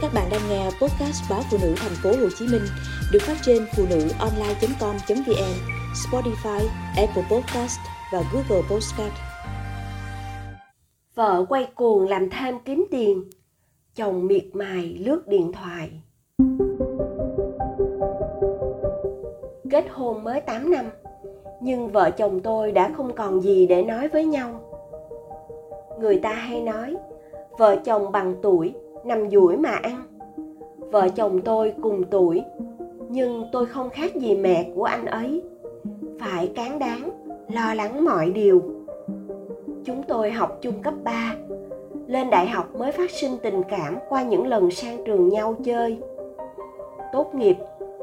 Các bạn đang nghe podcast báo phụ nữ thành phố Hồ Chí Minh được phát trên phụ nữ online.com.vn, Spotify, Apple Podcast và Google Podcast. Vợ quay cuồng làm thêm kiếm tiền, chồng miệt mài lướt điện thoại. Kết hôn mới 8 năm, nhưng vợ chồng tôi đã không còn gì để nói với nhau. Người ta hay nói, vợ chồng bằng tuổi nằm duỗi mà ăn. Vợ chồng tôi cùng tuổi, nhưng tôi không khác gì mẹ của anh ấy. Phải cán đáng, lo lắng mọi điều. Chúng tôi học chung cấp 3 lên đại học mới phát sinh tình cảm qua những lần sang trường nhau chơi. Tốt nghiệp,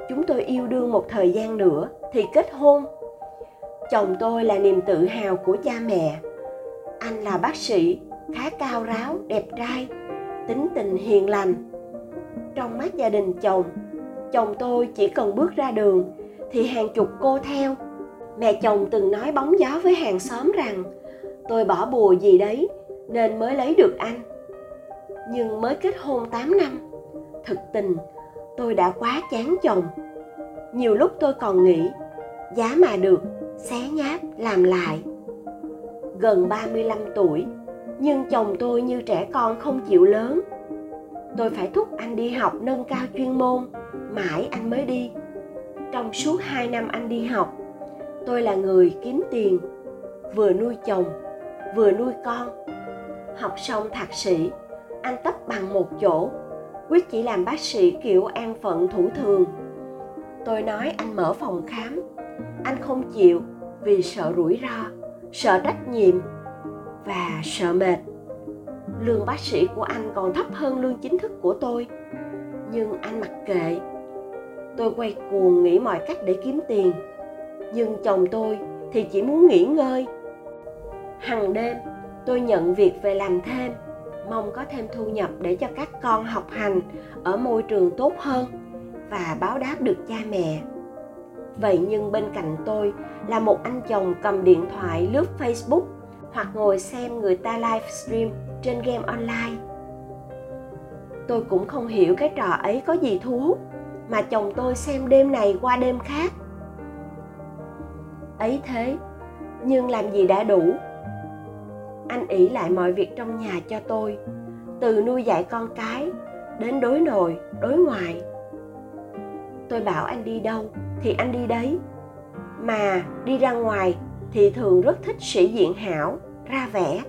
chúng tôi yêu đương một thời gian nữa thì kết hôn. Chồng tôi là niềm tự hào của cha mẹ. Anh là bác sĩ, khá cao ráo, đẹp trai tính tình hiền lành. Trong mắt gia đình chồng chồng tôi chỉ cần bước ra đường thì hàng chục cô theo. Mẹ chồng từng nói bóng gió với hàng xóm rằng, tôi bỏ bùa gì đấy nên mới lấy được anh. Nhưng mới kết hôn 8 năm, thực tình, tôi đã quá chán chồng. Nhiều lúc tôi còn nghĩ, giá mà được, xé nháp, làm lại. Gần 35 tuổi nhưng chồng tôi như trẻ con không chịu lớn. Tôi phải thúc anh đi học nâng cao chuyên môn, mãi anh mới đi. Trong suốt hai năm anh đi học, tôi là người kiếm tiền, vừa nuôi chồng, vừa nuôi con. Học xong thạc sĩ, anh tấp bằng một chỗ, quyết chỉ làm bác sĩ kiểu an phận thủ thường. Tôi nói anh mở phòng khám, anh không chịu vì sợ rủi ro, sợ trách nhiệm và sợ mệt. Lương bác sĩ của anh còn thấp hơn lương chính thức của tôi. Nhưng anh mặc kệ. Tôi quay cuồng nghĩ mọi cách để kiếm tiền. Nhưng chồng tôi thì chỉ muốn nghỉ ngơi. Hằng đêm, tôi nhận việc về làm thêm. Mong có thêm thu nhập để cho các con học hành ở môi trường tốt hơn và báo đáp được cha mẹ. Vậy nhưng bên cạnh tôi là một anh chồng cầm điện thoại lướt facebook hoặc ngồi xem người ta livestream trên game online. Tôi cũng không hiểu cái trò ấy có gì thu hút mà chồng tôi xem đêm này qua đêm khác. Ấy thế, nhưng làm gì đã đủ. Anh ỷ lại mọi việc trong nhà cho tôi, từ nuôi dạy con cái đến đối nội, đối ngoại. Tôi bảo anh đi đâu thì anh đi đấy, mà đi ra ngoài thì thường rất thích sĩ diện hảo, ra vẻ.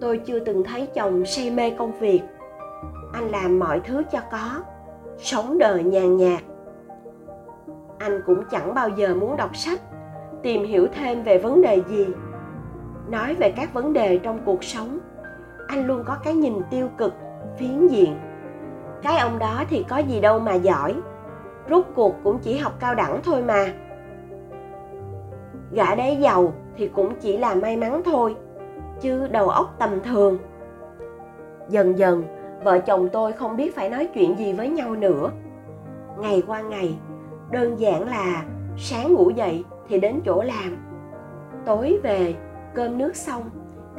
Tôi chưa từng thấy chồng say mê công việc. Anh làm mọi thứ cho có, sống đời nhàn nhạt. Anh cũng chẳng bao giờ muốn đọc sách, tìm hiểu thêm về vấn đề gì. Nói về các vấn đề trong cuộc sống, anh luôn có cái nhìn tiêu cực, phiến diện. Cái ông đó thì có gì đâu mà giỏi rút cuộc cũng chỉ học cao đẳng thôi mà gã đấy giàu thì cũng chỉ là may mắn thôi, chứ đầu óc tầm thường. Dần dần, vợ chồng tôi không biết phải nói chuyện gì với nhau nữa. Ngày qua ngày, đơn giản là sáng ngủ dậy thì đến chỗ làm. Tối về, cơm nước xong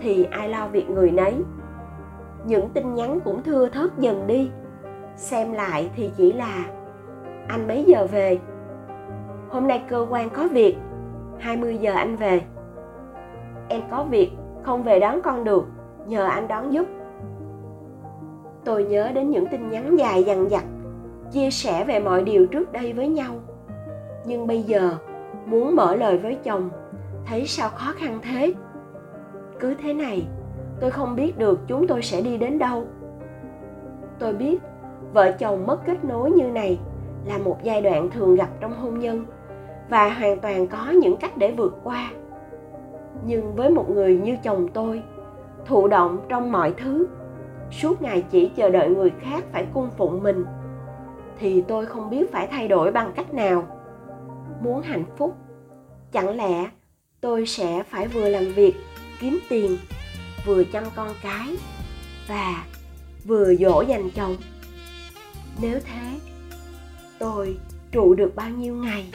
thì ai lo việc người nấy. Những tin nhắn cũng thưa thớt dần đi. Xem lại thì chỉ là, anh mấy giờ về? Hôm nay cơ quan có việc. 20 giờ anh về. Em có việc, không về đón con được, nhờ anh đón giúp. Tôi nhớ đến những tin nhắn dài dằng dặc, chia sẻ về mọi điều trước đây với nhau. Nhưng bây giờ, muốn mở lời với chồng, thấy sao khó khăn thế? Cứ thế này, tôi không biết được chúng tôi sẽ đi đến đâu. Tôi biết, vợ chồng mất kết nối như này là một giai đoạn thường gặp trong hôn nhân và hoàn toàn có những cách để vượt qua. Nhưng với một người như chồng tôi, thụ động trong mọi thứ, suốt ngày chỉ chờ đợi người khác phải cung phụng mình, thì tôi không biết phải thay đổi bằng cách nào. Muốn hạnh phúc, chẳng lẽ tôi sẽ phải vừa làm việc, kiếm tiền, vừa chăm con cái và vừa dỗ dành chồng? Nếu thế, tôi trụ được bao nhiêu ngày?